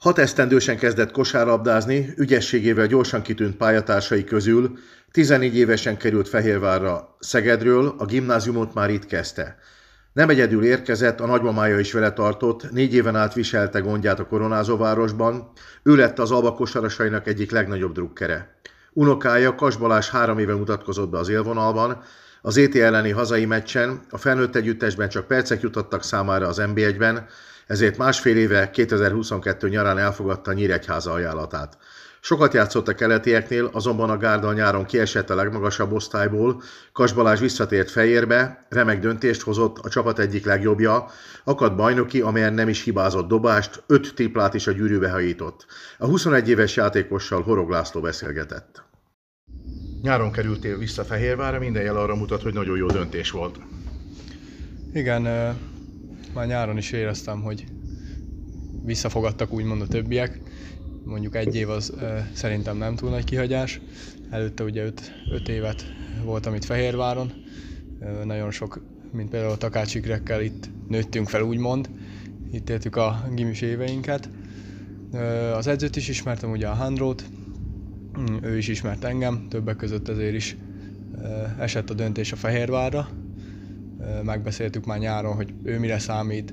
Hat esztendősen kezdett kosárlabdázni, ügyességével gyorsan kitűnt pályatársai közül 14 évesen került Fehérvárra Szegedről, a gimnáziumot már itt kezdte. Nem egyedül érkezett, a nagymamája is vele tartott, négy éven át viselte gondját a koronázóvárosban, ő lett az Alba kosarasainak egyik legnagyobb drukkere. Unokája Kas Balázs három éve mutatkozott be az élvonalban, az ET elleni hazai meccsen a felnőtt együttesben csak percek jutottak számára az NB1-ben, ezért másfél éve 2022 nyarán elfogadta Nyíregyháza ajánlatát. Sokat játszott a keletieknél, azonban a Gárda nyáron kiesett a legmagasabb osztályból, Kas Balázs visszatért Fejérbe, remek döntést hozott, a csapat egyik legjobbja, akadt bajnoki, amelyen nem is hibázott dobást, öt triplát is a gyűrűbe hajított. A 21 éves játékossal Horog László beszélgetett. Nyáron kerültél vissza Fehérvárra, minden jel arra mutat, hogy nagyon jó döntés volt. Igen, már nyáron is éreztem, hogy visszafogadtak úgymond a többiek. Mondjuk egy év az szerintem nem túl nagy kihagyás. Előtte ugye öt, öt évet voltam itt Fehérváron. Nagyon sok, mint például a Takácsikrekkel itt nőttünk fel úgymond. Itt éltük a gimis éveinket. Az edzőt is ismertem, ugye a Handrót, ő is ismert engem, többek között ezért is esett a döntés a Fehérvárra. Megbeszéltük már nyáron, hogy ő mire számít.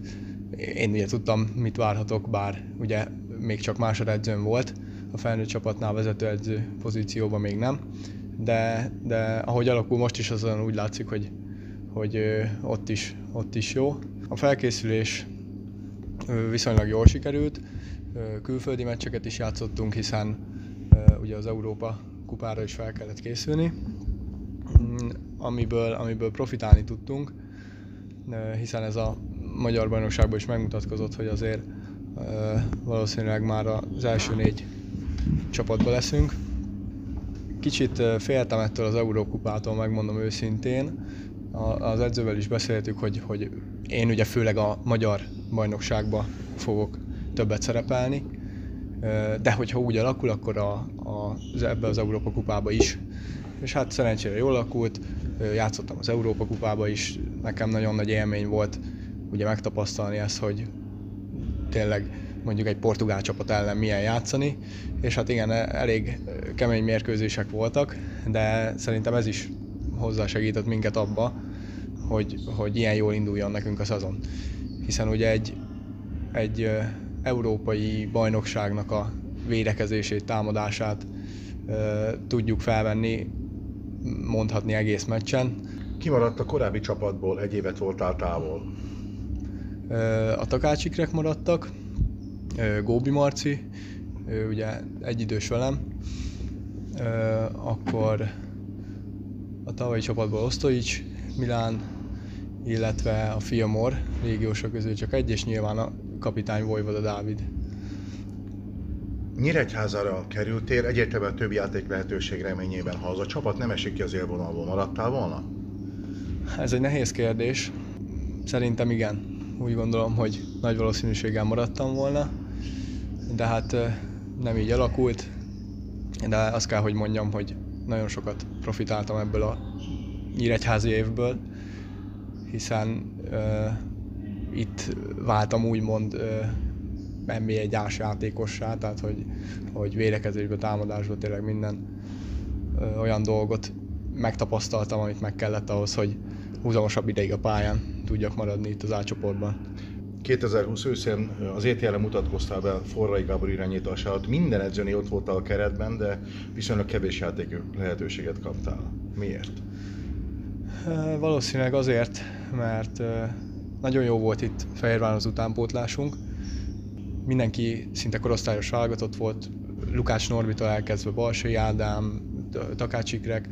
Én ugye tudtam, mit várhatok, bár ugye még csak másodedzőm volt, a felnőtt csapatnál vezetőedző pozícióban még nem, de, de ahogy alakul most is azon úgy látszik, hogy, hogy ott is, ott is jó. A felkészülés viszonylag jól sikerült, külföldi meccseket is játszottunk, hiszen ugye az Európa kupára is fel kellett készülni, amiből, amiből profitálni tudtunk, hiszen ez a magyar bajnokságban is megmutatkozott, hogy azért valószínűleg már az első négy csapatban leszünk. Kicsit féltem ettől az Eurókupától, megmondom őszintén. Az edzővel is beszéltük, hogy, hogy én ugye főleg a magyar bajnokságba fogok többet szerepelni, de hogyha úgy alakul, akkor a, a, ebbe az Európa kupába is. És hát szerencsére jól alakult, játszottam az Európa kupába is, nekem nagyon nagy élmény volt ugye megtapasztalni ezt, hogy tényleg mondjuk egy portugál csapat ellen milyen játszani, és hát igen, elég kemény mérkőzések voltak, de szerintem ez is hozzásegített minket abba, hogy, hogy ilyen jól induljon nekünk a szezon. Hiszen ugye egy, egy európai bajnokságnak a védekezését, támadását tudjuk felvenni, mondhatni egész meccsen. Kimaradt a korábbi csapatból, egy évet voltál távol. A takácsikrek maradtak, Góbi Marci, ő ugye egy idős velem, akkor a tavalyi csapatból Osztoics, Milán, illetve a Fiamor régiósok közül csak egy, és nyilván a kapitány Vojvoda Dávid. Nyíregyházára kerültél, egyértelműen több játék lehetőség reményében. Ha az a csapat nem esik ki az élvonalból, maradtál volna? Ez egy nehéz kérdés. Szerintem igen. Úgy gondolom, hogy nagy valószínűséggel maradtam volna, de hát nem így alakult. De azt kell, hogy mondjam, hogy nagyon sokat profitáltam ebből a nyíregyházi évből, hiszen uh, itt váltam úgymond uh, NBA egy játékossá, tehát hogy, hogy védekezésbe, támadásba tényleg minden uh, olyan dolgot megtapasztaltam, amit meg kellett ahhoz, hogy húzamosabb ideig a pályán tudjak maradni itt az átcsoportban. 2020 őszén az ETL-re mutatkoztál be Forrai Gábor irányítása alatt. Minden edzőnél ott voltál a keretben, de viszonylag kevés játék lehetőséget kaptál. Miért? Valószínűleg azért, mert nagyon jó volt itt Fehérváron az utánpótlásunk. Mindenki szinte korosztályos válogatott volt, Lukács Norbitól elkezdve Balsai Ádám, Takácsikrek,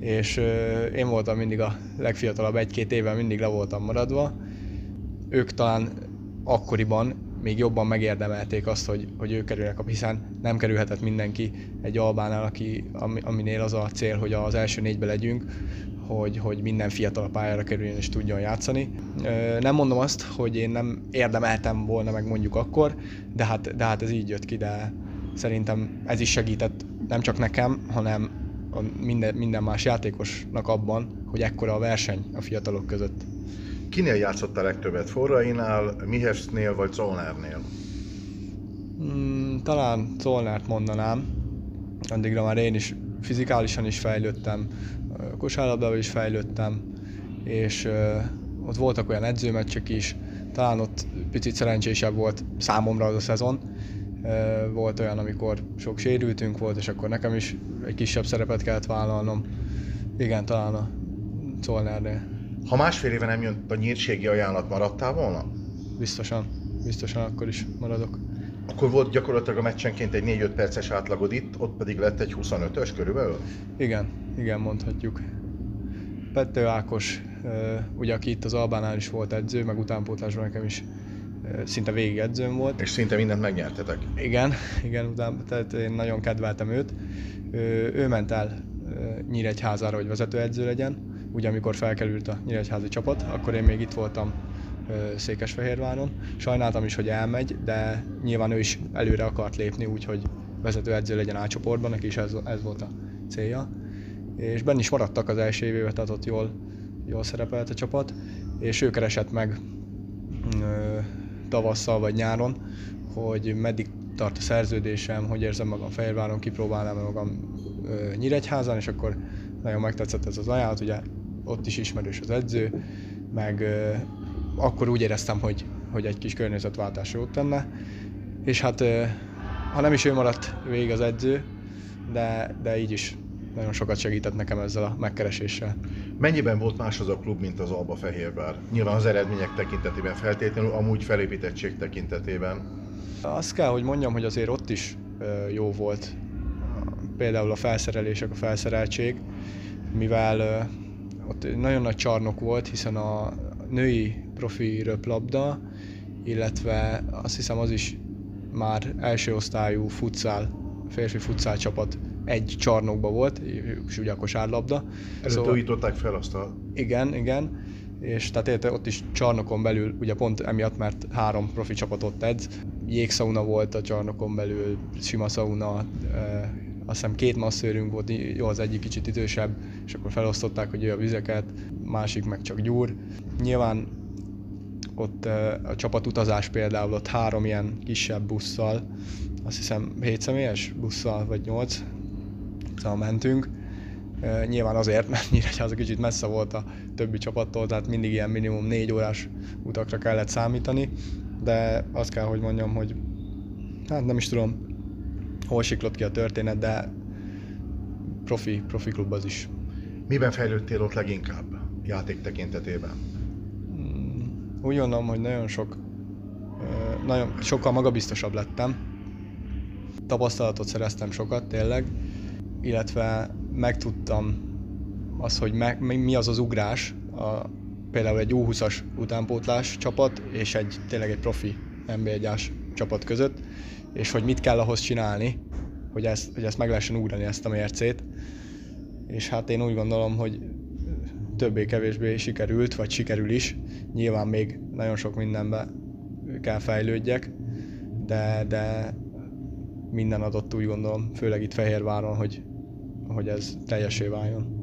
és én voltam mindig a legfiatalabb, egy-két éven mindig le voltam maradva. Ők talán akkoriban még jobban megérdemelték azt, hogy, hogy ők kerülnek, hiszen nem kerülhetett mindenki egy albánál, aki, aminél az a cél, hogy az első négybe legyünk, hogy, hogy minden fiatal pályára kerüljön és tudjon játszani. Nem mondom azt, hogy én nem érdemeltem volna meg mondjuk akkor, de hát, de hát ez így jött ki, de szerintem ez is segített nem csak nekem, hanem a minden, minden más játékosnak abban, hogy ekkora a verseny a fiatalok között. Kinél játszott a legtöbbet? Forrainál, Mihesnél vagy Zolnárnél? Hmm, talán Zolnárt mondanám. Addigra már én is fizikálisan is fejlődtem, kosárlabdával is fejlődtem, és ott voltak olyan edzőmeccsek is, talán ott picit szerencsésebb volt számomra az a szezon. Volt olyan, amikor sok sérültünk volt, és akkor nekem is egy kisebb szerepet kellett vállalnom. Igen, talán a Zolnárnél. Ha másfél éve nem jön a nyírségi ajánlat, maradtál volna? Biztosan, biztosan akkor is maradok. Akkor volt gyakorlatilag a meccsenként egy 4-5 perces átlagod itt, ott pedig lett egy 25-ös körülbelül? Igen, igen, mondhatjuk. Pettő Ákos, ugye aki itt az Albánál is volt edző, meg utánpótlásban nekem is szinte végig edzőm volt. És szinte mindent megnyertetek? Igen, igen, után, tehát én nagyon kedveltem őt. Ő, ő ment el Nyíregyházára, hogy vezetőedző legyen, ugye amikor felkerült a Nyíregyházi csapat, akkor én még itt voltam Székesfehérváron. Sajnáltam is, hogy elmegy, de nyilván ő is előre akart lépni, úgyhogy vezetőedző legyen A csoportban, neki is ez, ez volt a célja. És benne is maradtak az első évében, tehát ott jól, jól szerepelt a csapat, és ő keresett meg ö, tavasszal vagy nyáron, hogy meddig tart a szerződésem, hogy érzem magam Fehérváron, kipróbálnám magam ö, Nyíregyházán, és akkor nagyon megtetszett ez az ajánlat, ugye ott is ismerős az edző, meg ö, akkor úgy éreztem, hogy, hogy egy kis környezetváltás jót tenne, és hát ha nem is ő maradt végig az edző, de, de így is nagyon sokat segített nekem ezzel a megkereséssel. Mennyiben volt más az a klub, mint az Alba Fehérvár? Nyilván az eredmények tekintetében feltétlenül, amúgy felépítettség tekintetében. Azt kell, hogy mondjam, hogy azért ott is jó volt. Például a felszerelések, a felszereltség, mivel ott nagyon nagy csarnok volt, hiszen a női profi röplabda, illetve azt hiszem az is már első osztályú futszál, férfi futszál csapat egy csarnokba volt, és ugye a kosárlabda. Előtte szóval, újították fel azt a... Igen, igen. És tehát ott is csarnokon belül, ugye pont emiatt, mert három profi csapatot edz, jégszauna volt a csarnokon belül, sima szauna, azt hiszem két masszőrünk volt, jó, az egyik kicsit idősebb, és akkor felosztották, hogy ő a vizeket, másik meg csak gyúr. Nyilván ott a csapatutazás például ott három ilyen kisebb busszal, azt hiszem 7 személyes busszal, vagy 8, szóval mentünk. Nyilván azért, mert Nyíregyháza kicsit messze volt a többi csapattól, tehát mindig ilyen minimum négy órás utakra kellett számítani, de azt kell, hogy mondjam, hogy hát nem is tudom, hol siklott ki a történet, de profi, profi klub az is. Miben fejlődtél ott leginkább játék tekintetében? Úgy gondolom, hogy nagyon sok, nagyon, sokkal magabiztosabb lettem. Tapasztalatot szereztem sokat tényleg, illetve megtudtam az, hogy mi az az ugrás, a, például egy U20-as utánpótlás csapat és egy tényleg egy profi nb 1 csapat között, és hogy mit kell ahhoz csinálni, hogy ezt, hogy ezt meg lehessen ugrani ezt a mércét. És hát én úgy gondolom, hogy többé-kevésbé sikerült, vagy sikerül is. Nyilván még nagyon sok mindenbe kell fejlődjek, de, de minden adott úgy gondolom, főleg itt Fehérváron, hogy, hogy ez teljesé váljon.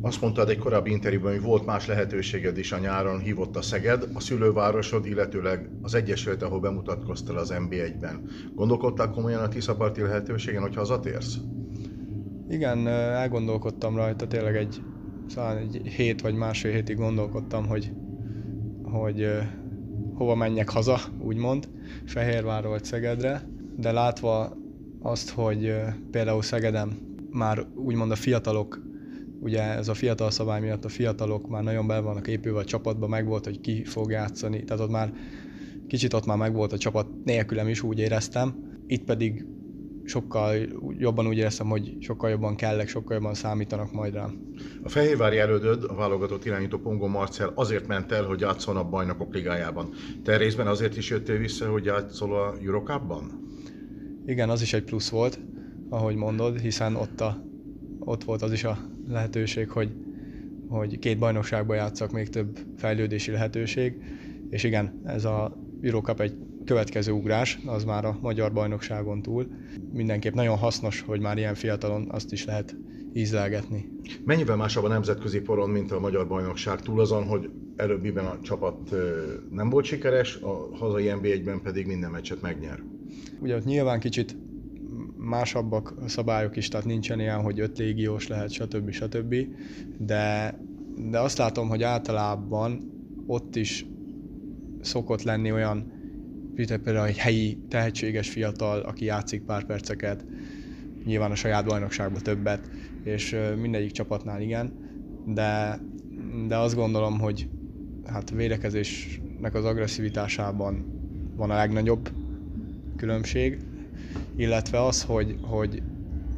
Azt mondtad egy korábbi interjúban, hogy volt más lehetőséged is a nyáron, hívott a Szeged, a szülővárosod, illetőleg az Egyesület, ahol bemutatkoztál az NB1-ben. Gondolkodtál komolyan a Tiszaparti lehetőségen, hogy hazatérsz? Igen, elgondolkodtam rajta, tényleg egy, szóval egy hét vagy másfél hétig gondolkodtam, hogy, hogy hova menjek haza, úgymond, Fehérvárról Szegedre, de látva azt, hogy például Szegedem már úgymond a fiatalok ugye ez a fiatal szabály miatt a fiatalok már nagyon bel vannak épülve a csapatba, meg volt, hogy ki fog játszani, tehát ott már kicsit ott már meg volt a csapat nélkülem is, úgy éreztem. Itt pedig sokkal jobban úgy éreztem, hogy sokkal jobban kellek, sokkal jobban számítanak majd rám. A Fehérvári elődöd, a válogatott irányító Pongo Marcel azért ment el, hogy játszon a bajnokok ligájában. Te részben azért is jöttél vissza, hogy játszol a Eurocupban? Igen, az is egy plusz volt, ahogy mondod, hiszen ott, a, ott volt az is a lehetőség, hogy, hogy két bajnokságban játszak, még több fejlődési lehetőség, és igen, ez a Eurocup egy következő ugrás, az már a magyar bajnokságon túl. Mindenképp nagyon hasznos, hogy már ilyen fiatalon azt is lehet ízlelgetni. Mennyivel másabb a nemzetközi poron, mint a magyar bajnokság túl azon, hogy előbbiben a csapat nem volt sikeres, a hazai NB1-ben pedig minden meccset megnyer? Ugye ott nyilván kicsit másabbak a szabályok is, tehát nincsen ilyen, hogy öt légiós lehet, stb. stb. De, de azt látom, hogy általában ott is szokott lenni olyan például egy helyi tehetséges fiatal, aki játszik pár perceket, nyilván a saját bajnokságban többet, és mindegyik csapatnál igen, de, de azt gondolom, hogy hát védekezésnek az agresszivitásában van a legnagyobb különbség, illetve az, hogy, hogy,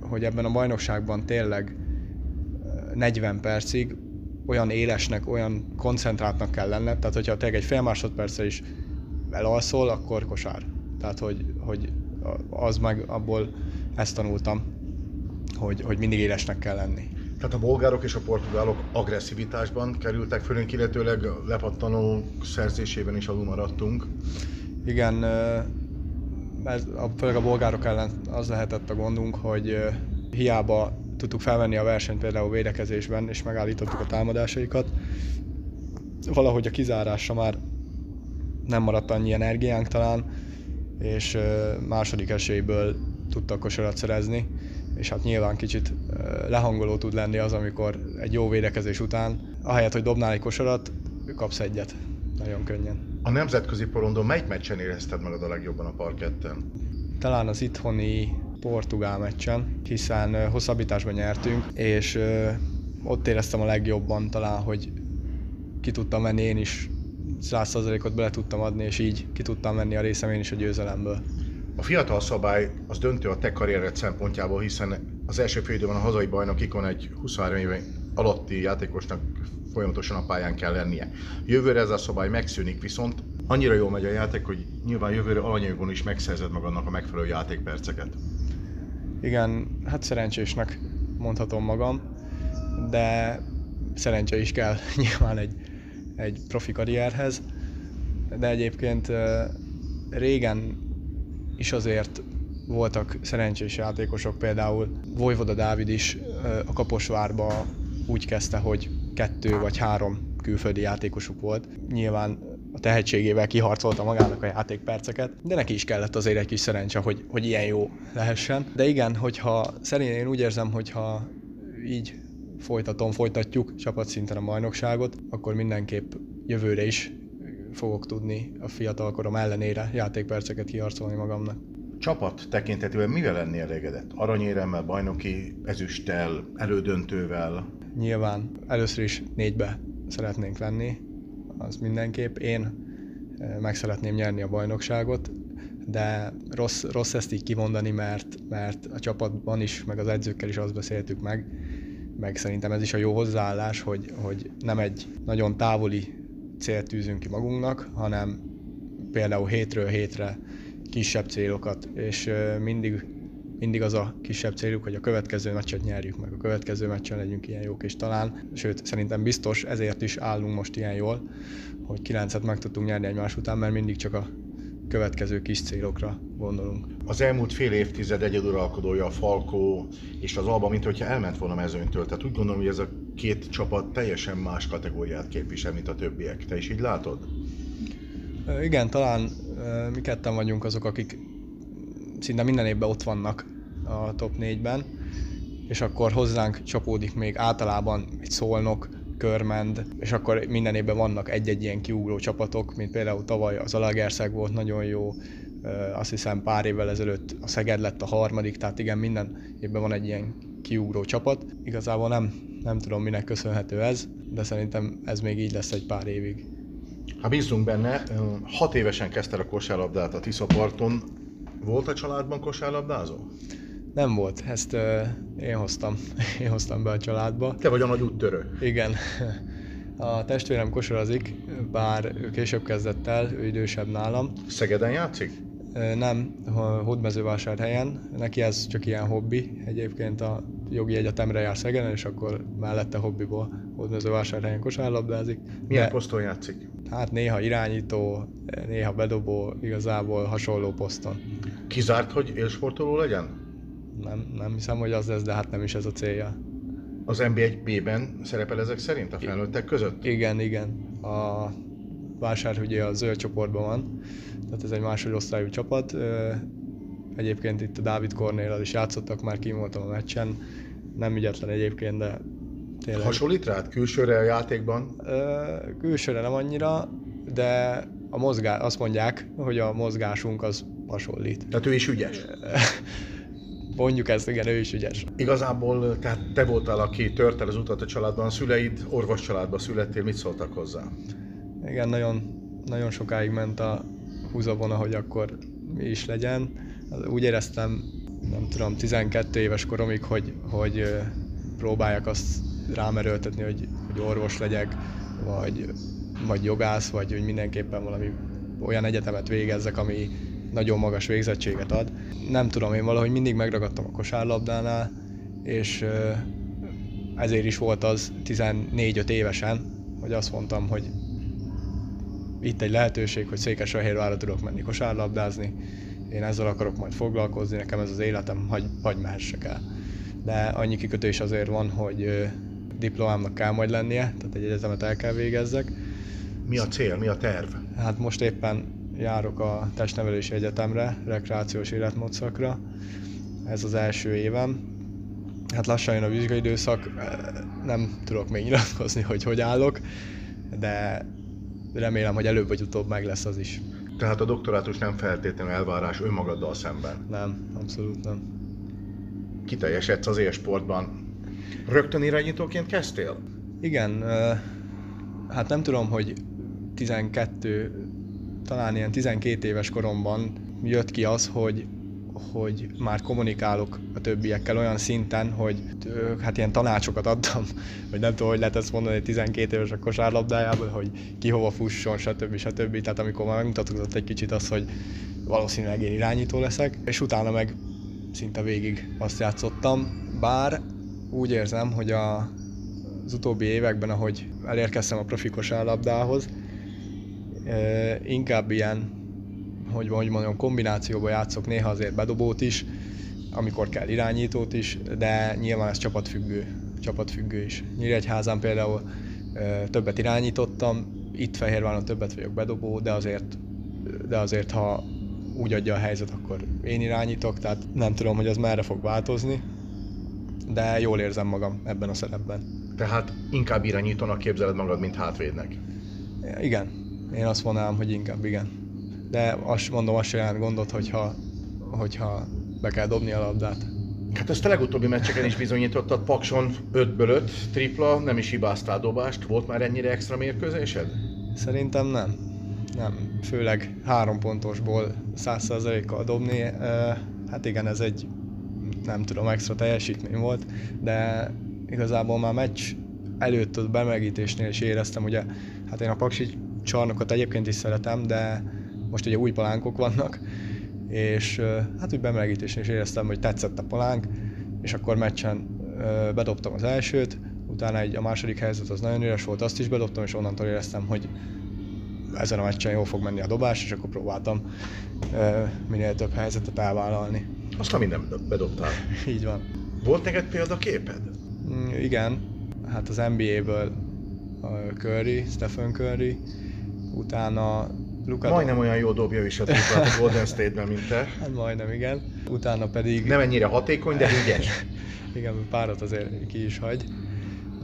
hogy ebben a bajnokságban tényleg 40 percig olyan élesnek, olyan koncentráltnak kell lenned, tehát hogyha tényleg egy fél másodperce is elalszol, akkor kosár. Tehát, hogy, hogy az meg abból ezt tanultam, hogy, hogy mindig élesnek kell lenni. Tehát a bolgárok és a portugálok agresszivitásban kerültek fölünk, illetőleg lepattanó szerzésében is alul maradtunk. Igen, ez, főleg a bolgárok ellen az lehetett a gondunk, hogy hiába tudtuk felvenni a versenyt például védekezésben, és megállítottuk a támadásaikat, valahogy a kizárásra már nem maradt annyi energiánk talán, és második esélyből tudtak kosarat szerezni, és hát nyilván kicsit lehangoló tud lenni az, amikor egy jó védekezés után, ahelyett, hogy dobnál egy kosarat, kapsz egyet. Nagyon könnyen. A nemzetközi porondon melyik meccsen érezted magad a legjobban a parketten? Talán az itthoni portugál meccsen, hiszen hosszabbításban nyertünk, és ott éreztem a legjobban talán, hogy ki tudtam menni én is 100%-ot bele tudtam adni, és így ki tudtam menni a részem én is a győzelemből. A fiatal szabály az döntő a te karriered szempontjából, hiszen az első fél időben a hazai bajnokikon egy 23 éve alatti játékosnak folyamatosan a pályán kell lennie. Jövőre ez a szabály megszűnik, viszont annyira jól megy a játék, hogy nyilván jövőre alanyagon is megszerzed magadnak a megfelelő játékperceket. Igen, hát szerencsésnek mondhatom magam, de szerencse is kell nyilván egy egy profi karrierhez, de egyébként régen is azért voltak szerencsés játékosok, például Vojvoda Dávid is a Kaposvárba úgy kezdte, hogy kettő vagy három külföldi játékosuk volt. Nyilván a tehetségével kiharcolta magának a játékperceket, de neki is kellett azért egy kis szerencse, hogy, hogy ilyen jó lehessen. De igen, hogyha szerint én úgy érzem, hogyha így folytatom, folytatjuk csapatszinten a bajnokságot, akkor mindenképp jövőre is fogok tudni a fiatalkorom ellenére játékperceket kiharcolni magamnak. Csapat tekintetően mivel lennél elégedett? Aranyéremmel, bajnoki ezüsttel, elődöntővel? Nyilván először is négybe szeretnénk lenni, az mindenképp. Én eh, meg szeretném nyerni a bajnokságot, de rossz, rossz ezt így kimondani, mert, mert a csapatban is, meg az edzőkkel is azt beszéltük meg, meg szerintem ez is a jó hozzáállás, hogy, hogy nem egy nagyon távoli célt tűzünk ki magunknak, hanem például hétről hétre kisebb célokat, és mindig, mindig az a kisebb céljuk, hogy a következő meccset nyerjük meg, a következő meccsen legyünk ilyen jók, és talán, sőt, szerintem biztos, ezért is állunk most ilyen jól, hogy kilencet meg tudtunk nyerni egymás után, mert mindig csak a következő kis célokra gondolunk. Az elmúlt fél évtized egyeduralkodója a Falkó és az Alba, mint hogyha elment volna mezőnytől. Tehát úgy gondolom, hogy ez a két csapat teljesen más kategóriát képvisel, mint a többiek. Te is így látod? Igen, talán mi ketten vagyunk azok, akik szinte minden évben ott vannak a top 4-ben, és akkor hozzánk csapódik még általában egy szolnok, körmend, és akkor minden évben vannak egy-egy ilyen kiugró csapatok, mint például tavaly az Alagerszeg volt nagyon jó, azt hiszem pár évvel ezelőtt a Szeged lett a harmadik, tehát igen, minden évben van egy ilyen kiugró csapat. Igazából nem, nem tudom, minek köszönhető ez, de szerintem ez még így lesz egy pár évig. Ha bízunk benne, hat évesen kezdte a kosárlabdát a Tiszaparton, Volt a családban kosárlabdázó? Nem volt, ezt uh, én hoztam. Én hoztam be a családba. Te vagy a nagy úttörő. Igen. A testvérem kosarazik, bár ő később kezdett el, ő idősebb nálam. Szegeden játszik? Nem, Hódmezővásárhelyen. Neki ez csak ilyen hobbi. Egyébként a jogi egyetemre jár Szegeden, és akkor mellette hobbiból Hódmezővásárhelyen kosárlabdázik. Milyen De, poszton játszik? Hát néha irányító, néha bedobó, igazából hasonló poszton. Kizárt, hogy élsportoló legyen? Nem, nem hiszem, hogy az lesz, de hát nem is ez a célja. Az NB1B-ben szerepel ezek szerint a felnőttek között? Igen, igen. A Vásár ugye a zöld csoportban van, tehát ez egy másodosztályú csapat. Egyébként itt a Dávid Kornélal is játszottak, már kim voltam a meccsen. Nem ügyetlen egyébként, de tényleg. Hasonlít rád külsőre a játékban? Külsőre nem annyira, de a mozgás, azt mondják, hogy a mozgásunk az hasonlít. Tehát ő is ügyes? Mondjuk ezt, igen, ő is ügyes. Igazából tehát te voltál, aki tört el az utat a családban, a szüleid orvos családba születtél, mit szóltak hozzá? Igen, nagyon, nagyon sokáig ment a húzavona, hogy akkor mi is legyen. Úgy éreztem, nem tudom, 12 éves koromig, hogy, hogy próbálják azt rám erőltetni, hogy, hogy orvos legyek, vagy, vagy jogász, vagy hogy mindenképpen valami olyan egyetemet végezzek, ami nagyon magas végzettséget ad. Nem tudom, én valahogy mindig megragadtam a kosárlabdánál, és ezért is volt az 14-5 évesen, hogy azt mondtam, hogy itt egy lehetőség, hogy Székesfehérvárra tudok menni kosárlabdázni, én ezzel akarok majd foglalkozni, nekem ez az életem, hagy, hagy mehessek el. De annyi kikötés azért van, hogy diplomámnak kell majd lennie, tehát egy egyetemet el kell végezzek. Mi a cél, mi a terv? Hát most éppen járok a testnevelési egyetemre, rekreációs életmódszakra. Ez az első évem. Hát lassan jön a vizsgaidőszak, nem tudok még nyilatkozni, hogy hogy állok, de remélem, hogy előbb vagy utóbb meg lesz az is. Tehát a doktorátus nem feltétlenül elvárás önmagaddal szemben? Nem, abszolút nem. Kiteljesedsz az élsportban. Rögtön irányítóként kezdtél? Igen, hát nem tudom, hogy 12, talán ilyen 12 éves koromban jött ki az, hogy hogy már kommunikálok a többiekkel olyan szinten, hogy hát ilyen tanácsokat adtam, hogy nem tudom, hogy lehet ezt mondani 12 éves a kosárlabdájában, hogy ki hova fusson, stb. stb. Tehát amikor már megmutatott egy kicsit az, hogy valószínűleg én irányító leszek, és utána meg szinte végig azt játszottam, bár úgy érzem, hogy a, az utóbbi években, ahogy elérkeztem a profi kosárlabdához, inkább ilyen hogy, hogy mondjam, kombinációba játszok néha azért bedobót is, amikor kell irányítót is, de nyilván ez csapatfüggő, csapatfüggő is. Nyíregyházán például többet irányítottam, itt Fehérváron többet vagyok bedobó, de azért, de azért ha úgy adja a helyzet, akkor én irányítok, tehát nem tudom, hogy az merre fog változni, de jól érzem magam ebben a szerepben. Tehát inkább irányítónak képzeled magad, mint hátvédnek? Igen, én azt mondanám, hogy inkább igen de azt mondom, azt sem jelent gondot, hogyha, hogyha be kell dobni a labdát. Hát ezt a legutóbbi meccseken is bizonyítottad, Pakson 5-ből 5 tripla, nem is hibáztál dobást. Volt már ennyire extra mérkőzésed? Szerintem nem. Nem, főleg három pontosból 100%-kal dobni. Hát igen, ez egy nem tudom, extra teljesítmény volt, de igazából már meccs előtt a bemelegítésnél is éreztem, ugye, hát én a Paksi csarnokot egyébként is szeretem, de most ugye új palánkok vannak, és hát úgy bemelegítésen is éreztem, hogy tetszett a palánk, és akkor meccsen bedobtam az elsőt, utána egy, a második helyzet az nagyon üres volt, azt is bedobtam, és onnantól éreztem, hogy ezen a meccsen jól fog menni a dobás, és akkor próbáltam minél több helyzetet elvállalni. Aztán minden bedobtál. Így van. Volt neked példaképed? Mm, igen, hát az NBA-ből Curry, Stephen Curry, utána Luka Majdnem olyan jó dobja is a triplát a Golden State-ben, mint te. Hát majdnem, igen. Utána pedig... Nem ennyire hatékony, de ügyes. igen, párat azért ki is hagy.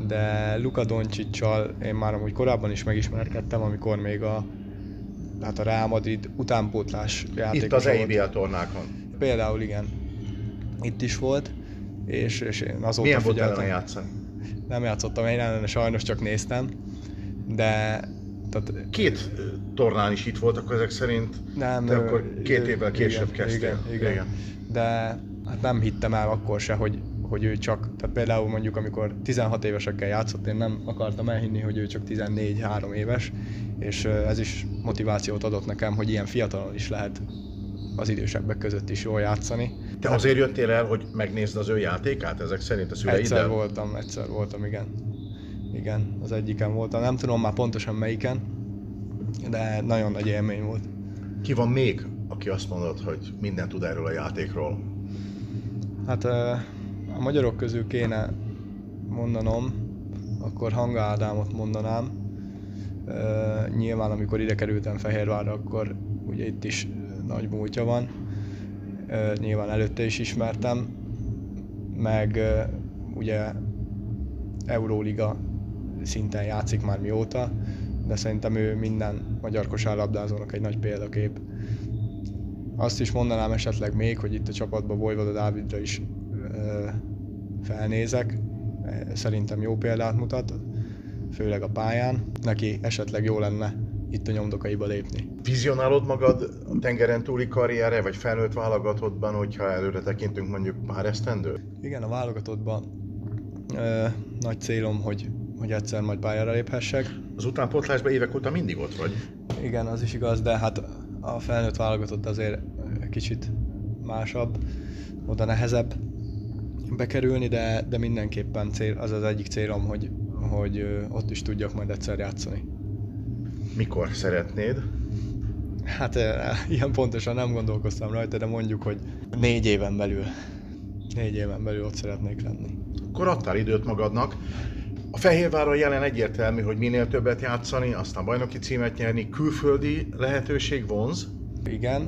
De Luka Doncsicsal én már amúgy korábban is megismerkedtem, amikor még a hát a Real Madrid utánpótlás játékos Itt az EIBL tornákon. Például igen. Itt is volt, és, és én azóta Milyen volt játszani? Nem játszottam én ellene, sajnos csak néztem, de Tehát, Két tornán is itt voltak ezek szerint, nem, de akkor két évvel később igen, kezdtél. Igen, igen. igen. De hát nem hittem el akkor se, hogy, hogy ő csak, tehát például mondjuk amikor 16 évesekkel játszott, én nem akartam elhinni, hogy ő csak 14-3 éves, és ez is motivációt adott nekem, hogy ilyen fiatalon is lehet az idősebbek között is jól játszani. Te azért jöttél el, hogy megnézd az ő játékát ezek szerint a szüleiddel? Egyszer voltam, egyszer voltam, igen. Igen, az egyiken voltam. Nem tudom már pontosan melyiken, de nagyon nagy élmény volt. Ki van még, aki azt mondod, hogy minden tud erről a játékról? Hát a magyarok közül kéne mondanom, akkor Hanga Ádámot mondanám. Nyilván amikor ide kerültem Fehérvárra, akkor ugye itt is nagy múltja van. Nyilván előtte is ismertem, meg ugye Euróliga szinten játszik már mióta, de szerintem ő minden magyar kosárlabdázónak egy nagy példakép. Azt is mondanám esetleg még, hogy itt a csapatban Vojvoda Dávidra is felnézek, szerintem jó példát mutat, főleg a pályán. Neki esetleg jó lenne itt a nyomdokaiba lépni. Vizionálod magad a tengeren túli karrierre, vagy felnőtt válogatottban, hogyha előre tekintünk mondjuk pár esztendő? Igen, a válogatottban ö, nagy célom, hogy, hogy egyszer majd pályára léphessek. Az utánpótlásban évek óta mindig ott vagy? Igen, az is igaz, de hát a felnőtt válogatott azért kicsit másabb, oda nehezebb bekerülni, de, de mindenképpen cél, az az egyik célom, hogy, hogy ott is tudjak majd egyszer játszani. Mikor szeretnéd? Hát ilyen pontosan nem gondolkoztam rajta, de mondjuk, hogy négy éven belül. Négy éven belül ott szeretnék lenni. Akkor adtál időt magadnak. A Fehérváron jelen egyértelmű, hogy minél többet játszani, aztán bajnoki címet nyerni, külföldi lehetőség vonz? Igen.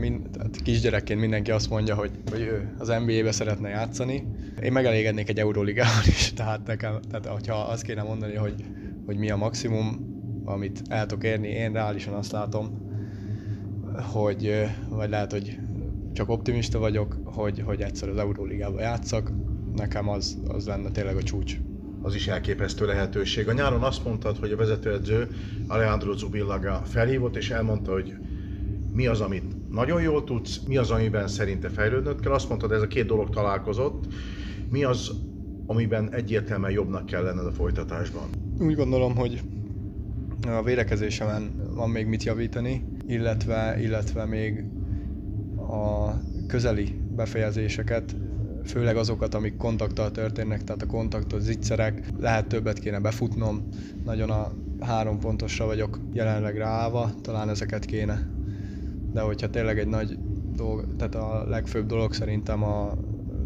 Mind, tehát kisgyerekként mindenki azt mondja, hogy, hogy ő az NBA-be szeretne játszani. Én megelégednék egy Euróligával is, tehát nekem, tehát hogyha azt kéne mondani, hogy, hogy mi a maximum, amit el tudok érni, én reálisan azt látom, hogy, vagy lehet, hogy csak optimista vagyok, hogy, hogy egyszer az Euróligában játszak, nekem az, az lenne tényleg a csúcs. Az is elképesztő lehetőség. A nyáron azt mondtad, hogy a vezetőedző Alejandro Zubillaga felhívott, és elmondta, hogy mi az, amit nagyon jól tudsz, mi az, amiben szerinte fejlődnöd kell. Azt mondtad, ez a két dolog találkozott. Mi az, amiben egyértelműen jobbnak kell lenned a folytatásban? Úgy gondolom, hogy a védekezésemen van még mit javítani, illetve, illetve még a közeli befejezéseket, főleg azokat, amik kontakttal történnek, tehát a kontaktot, zicserek, lehet többet kéne befutnom, nagyon a három pontosra vagyok jelenleg ráállva, talán ezeket kéne. De hogyha tényleg egy nagy dolog, tehát a legfőbb dolog szerintem a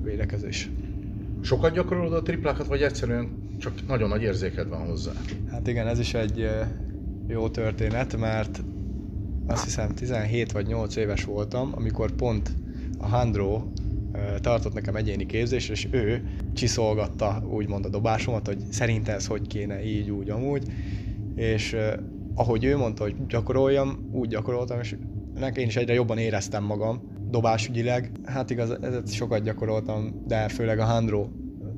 védekezés. Sokat gyakorolod a triplákat, vagy egyszerűen csak nagyon nagy érzéked van hozzá? Hát igen, ez is egy jó történet, mert azt hiszem 17 vagy 8 éves voltam, amikor pont a Handro tartott nekem egyéni képzésre, és ő csiszolgatta úgymond a dobásomat, hogy szerint ez hogy kéne, így, úgy, amúgy. És ahogy ő mondta, hogy gyakoroljam, úgy gyakoroltam, és én is egyre jobban éreztem magam dobásügyileg. Hát igaz, ezt sokat gyakoroltam, de főleg a Handro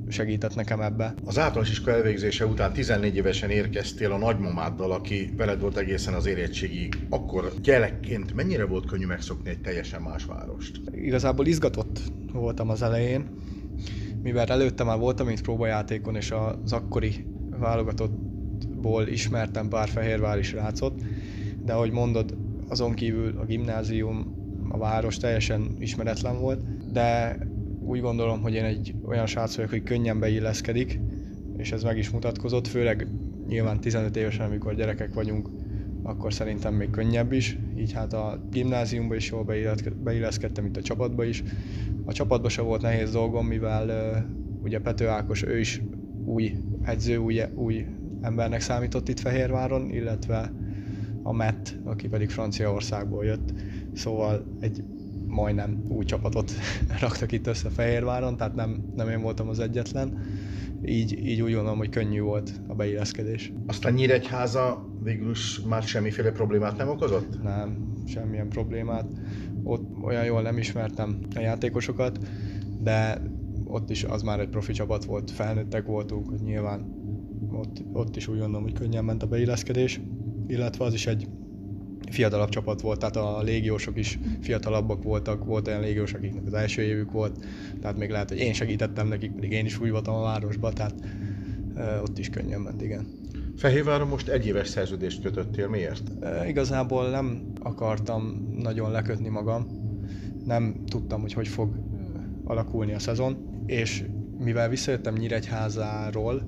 segített nekem ebbe. Az általános iskola elvégzése után 14 évesen érkeztél a nagymamáddal, aki veled volt egészen az érettségig. Akkor gyerekként mennyire volt könnyű megszokni egy teljesen más várost? Igazából izgatott voltam az elején, mivel előtte már voltam mint próbajátékon, és az akkori válogatottból ismertem pár fehérvári srácot, de ahogy mondod, azon kívül a gimnázium, a város teljesen ismeretlen volt, de úgy gondolom, hogy én egy olyan srác vagyok, hogy könnyen beilleszkedik, és ez meg is mutatkozott, főleg nyilván 15 évesen, amikor gyerekek vagyunk, akkor szerintem még könnyebb is, így hát a gimnáziumban is jól beilleszkedtem, itt a csapatba is. A csapatban se volt nehéz dolgom, mivel ugye Pető Ákos, ő is új edző, új, új embernek számított itt Fehérváron, illetve a Matt, aki pedig Franciaországból jött. Szóval egy majdnem új csapatot raktak itt össze Fehérváron, tehát nem, nem én voltam az egyetlen. Így, így úgy gondolom, hogy könnyű volt a beilleszkedés. Aztán Nyíregyháza végül is már semmiféle problémát nem okozott? Nem, semmilyen problémát. Ott olyan jól nem ismertem a játékosokat, de ott is az már egy profi csapat volt, felnőttek voltunk, hogy nyilván ott, ott is úgy gondolom, hogy könnyen ment a beilleszkedés, illetve az is egy fiatalabb csapat volt, tehát a légiósok is fiatalabbak voltak, volt olyan légiós, akiknek az első évük volt, tehát még lehet, hogy én segítettem nekik, pedig én is új voltam a városba, tehát ott is könnyen ment, igen. Fehérváron most egy éves szerződést kötöttél, miért? E, igazából nem akartam nagyon lekötni magam, nem tudtam, hogy hogy fog alakulni a szezon, és mivel visszajöttem Nyíregyházáról,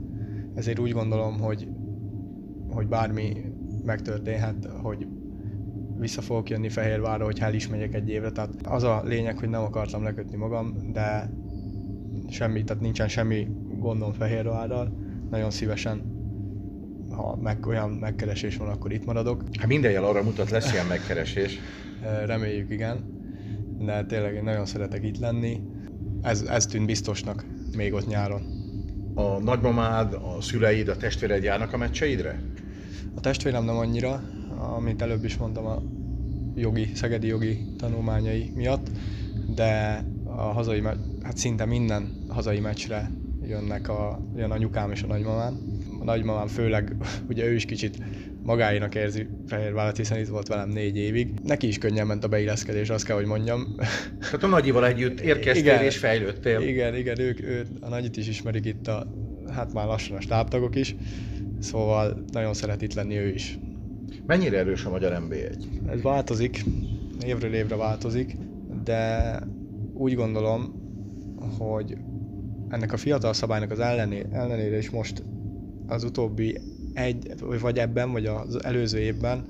ezért úgy gondolom, hogy, hogy bármi megtörténhet, hogy vissza fogok jönni Fehérvárra, hogy el is megyek egy évre. Tehát az a lényeg, hogy nem akartam lekötni magam, de semmi, tehát nincsen semmi gondom Fehérvárral. Nagyon szívesen, ha meg, olyan megkeresés van, akkor itt maradok. Hát minden jel arra mutat, lesz ilyen megkeresés. Reméljük, igen. De tényleg én nagyon szeretek itt lenni. Ez, ez tűnt biztosnak még ott nyáron. A nagymamád, a szüleid, a testvéred járnak a meccseidre? A testvérem nem annyira, amit előbb is mondtam a jogi, szegedi jogi tanulmányai miatt, de a hazai, hát szinte minden hazai meccsre jönnek a, jön anyukám és a nagymamám. A nagymamám főleg, ugye ő is kicsit magáinak érzi Fehérvárat, hiszen itt volt velem négy évig. Neki is könnyen ment a beilleszkedés, azt kell, hogy mondjam. Tehát a nagyival együtt érkeztél igen, és fejlődtél. Igen, igen, ők, ők a nagyit is ismerik itt a, hát már lassan a stábtagok is, szóval nagyon szeret itt lenni ő is. Mennyire erős a magyar NB1? Ez változik, évről évre változik, de úgy gondolom, hogy ennek a fiatal szabálynak az ellené, ellenére is most az utóbbi egy, vagy ebben, vagy az előző évben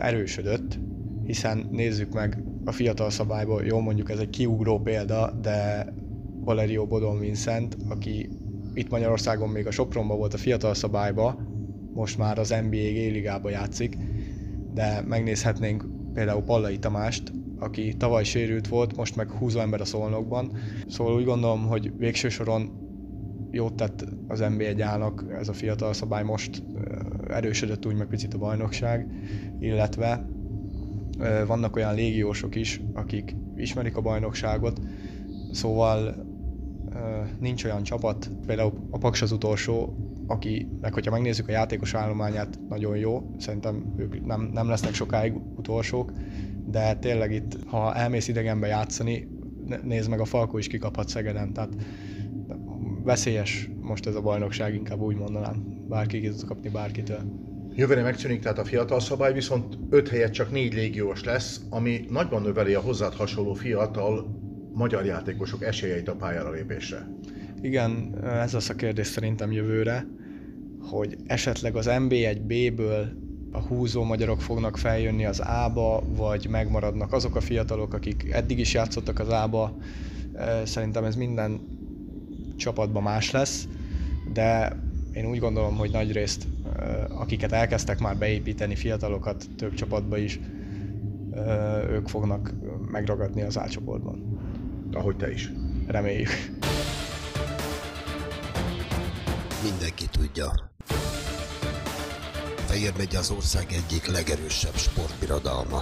erősödött, hiszen nézzük meg a fiatal szabályból, jó mondjuk ez egy kiugró példa, de Valerio Bodon Vincent, aki itt Magyarországon még a Sopronban volt a fiatal szabályba, most már az NBA G-ligába játszik, de megnézhetnénk például Pallai Tamást, aki tavaly sérült volt, most meg húzó ember a szolnokban. Szóval úgy gondolom, hogy végső soron jót tett az NBA állnak ez a fiatal szabály, most erősödött úgy meg picit a bajnokság, illetve vannak olyan légiósok is, akik ismerik a bajnokságot, szóval nincs olyan csapat, például a Paks az utolsó, akinek, hogyha megnézzük a játékos állományát, nagyon jó, szerintem ők nem, nem lesznek sokáig utolsók, de tényleg itt, ha elmész idegenbe játszani, nézd meg, a Falkó is kikaphat Szegeden, tehát veszélyes most ez a bajnokság, inkább úgy mondanám. Bárki ki kapni bárkitől. Jövőre megszűnik tehát a fiatal szabály, viszont 5 helyet csak 4 légiós lesz, ami nagyban növeli a hozzád hasonló fiatal magyar játékosok esélyeit a pályára lépésre. Igen, ez az a kérdés szerintem jövőre, hogy esetleg az MB1B-ből a húzó magyarok fognak feljönni az A-ba, vagy megmaradnak azok a fiatalok, akik eddig is játszottak az A-ba. Szerintem ez minden csapatban más lesz, de én úgy gondolom, hogy nagy részt, akiket elkezdtek már beépíteni fiatalokat több csapatba is, ők fognak megragadni az A csoportban. Ahogy te is. Reméljük. Mindenki tudja. Fehér megy az ország egyik legerősebb sportbirodalma.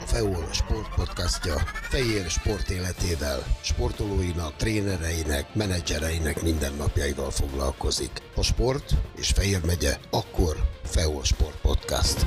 A FEOL sportpodcastja Fehér sport életével, sportolóinak, trénereinek, menedzsereinek mindennapjaival foglalkozik. A sport és Fehér megye, akkor FEOL Sport Podcast.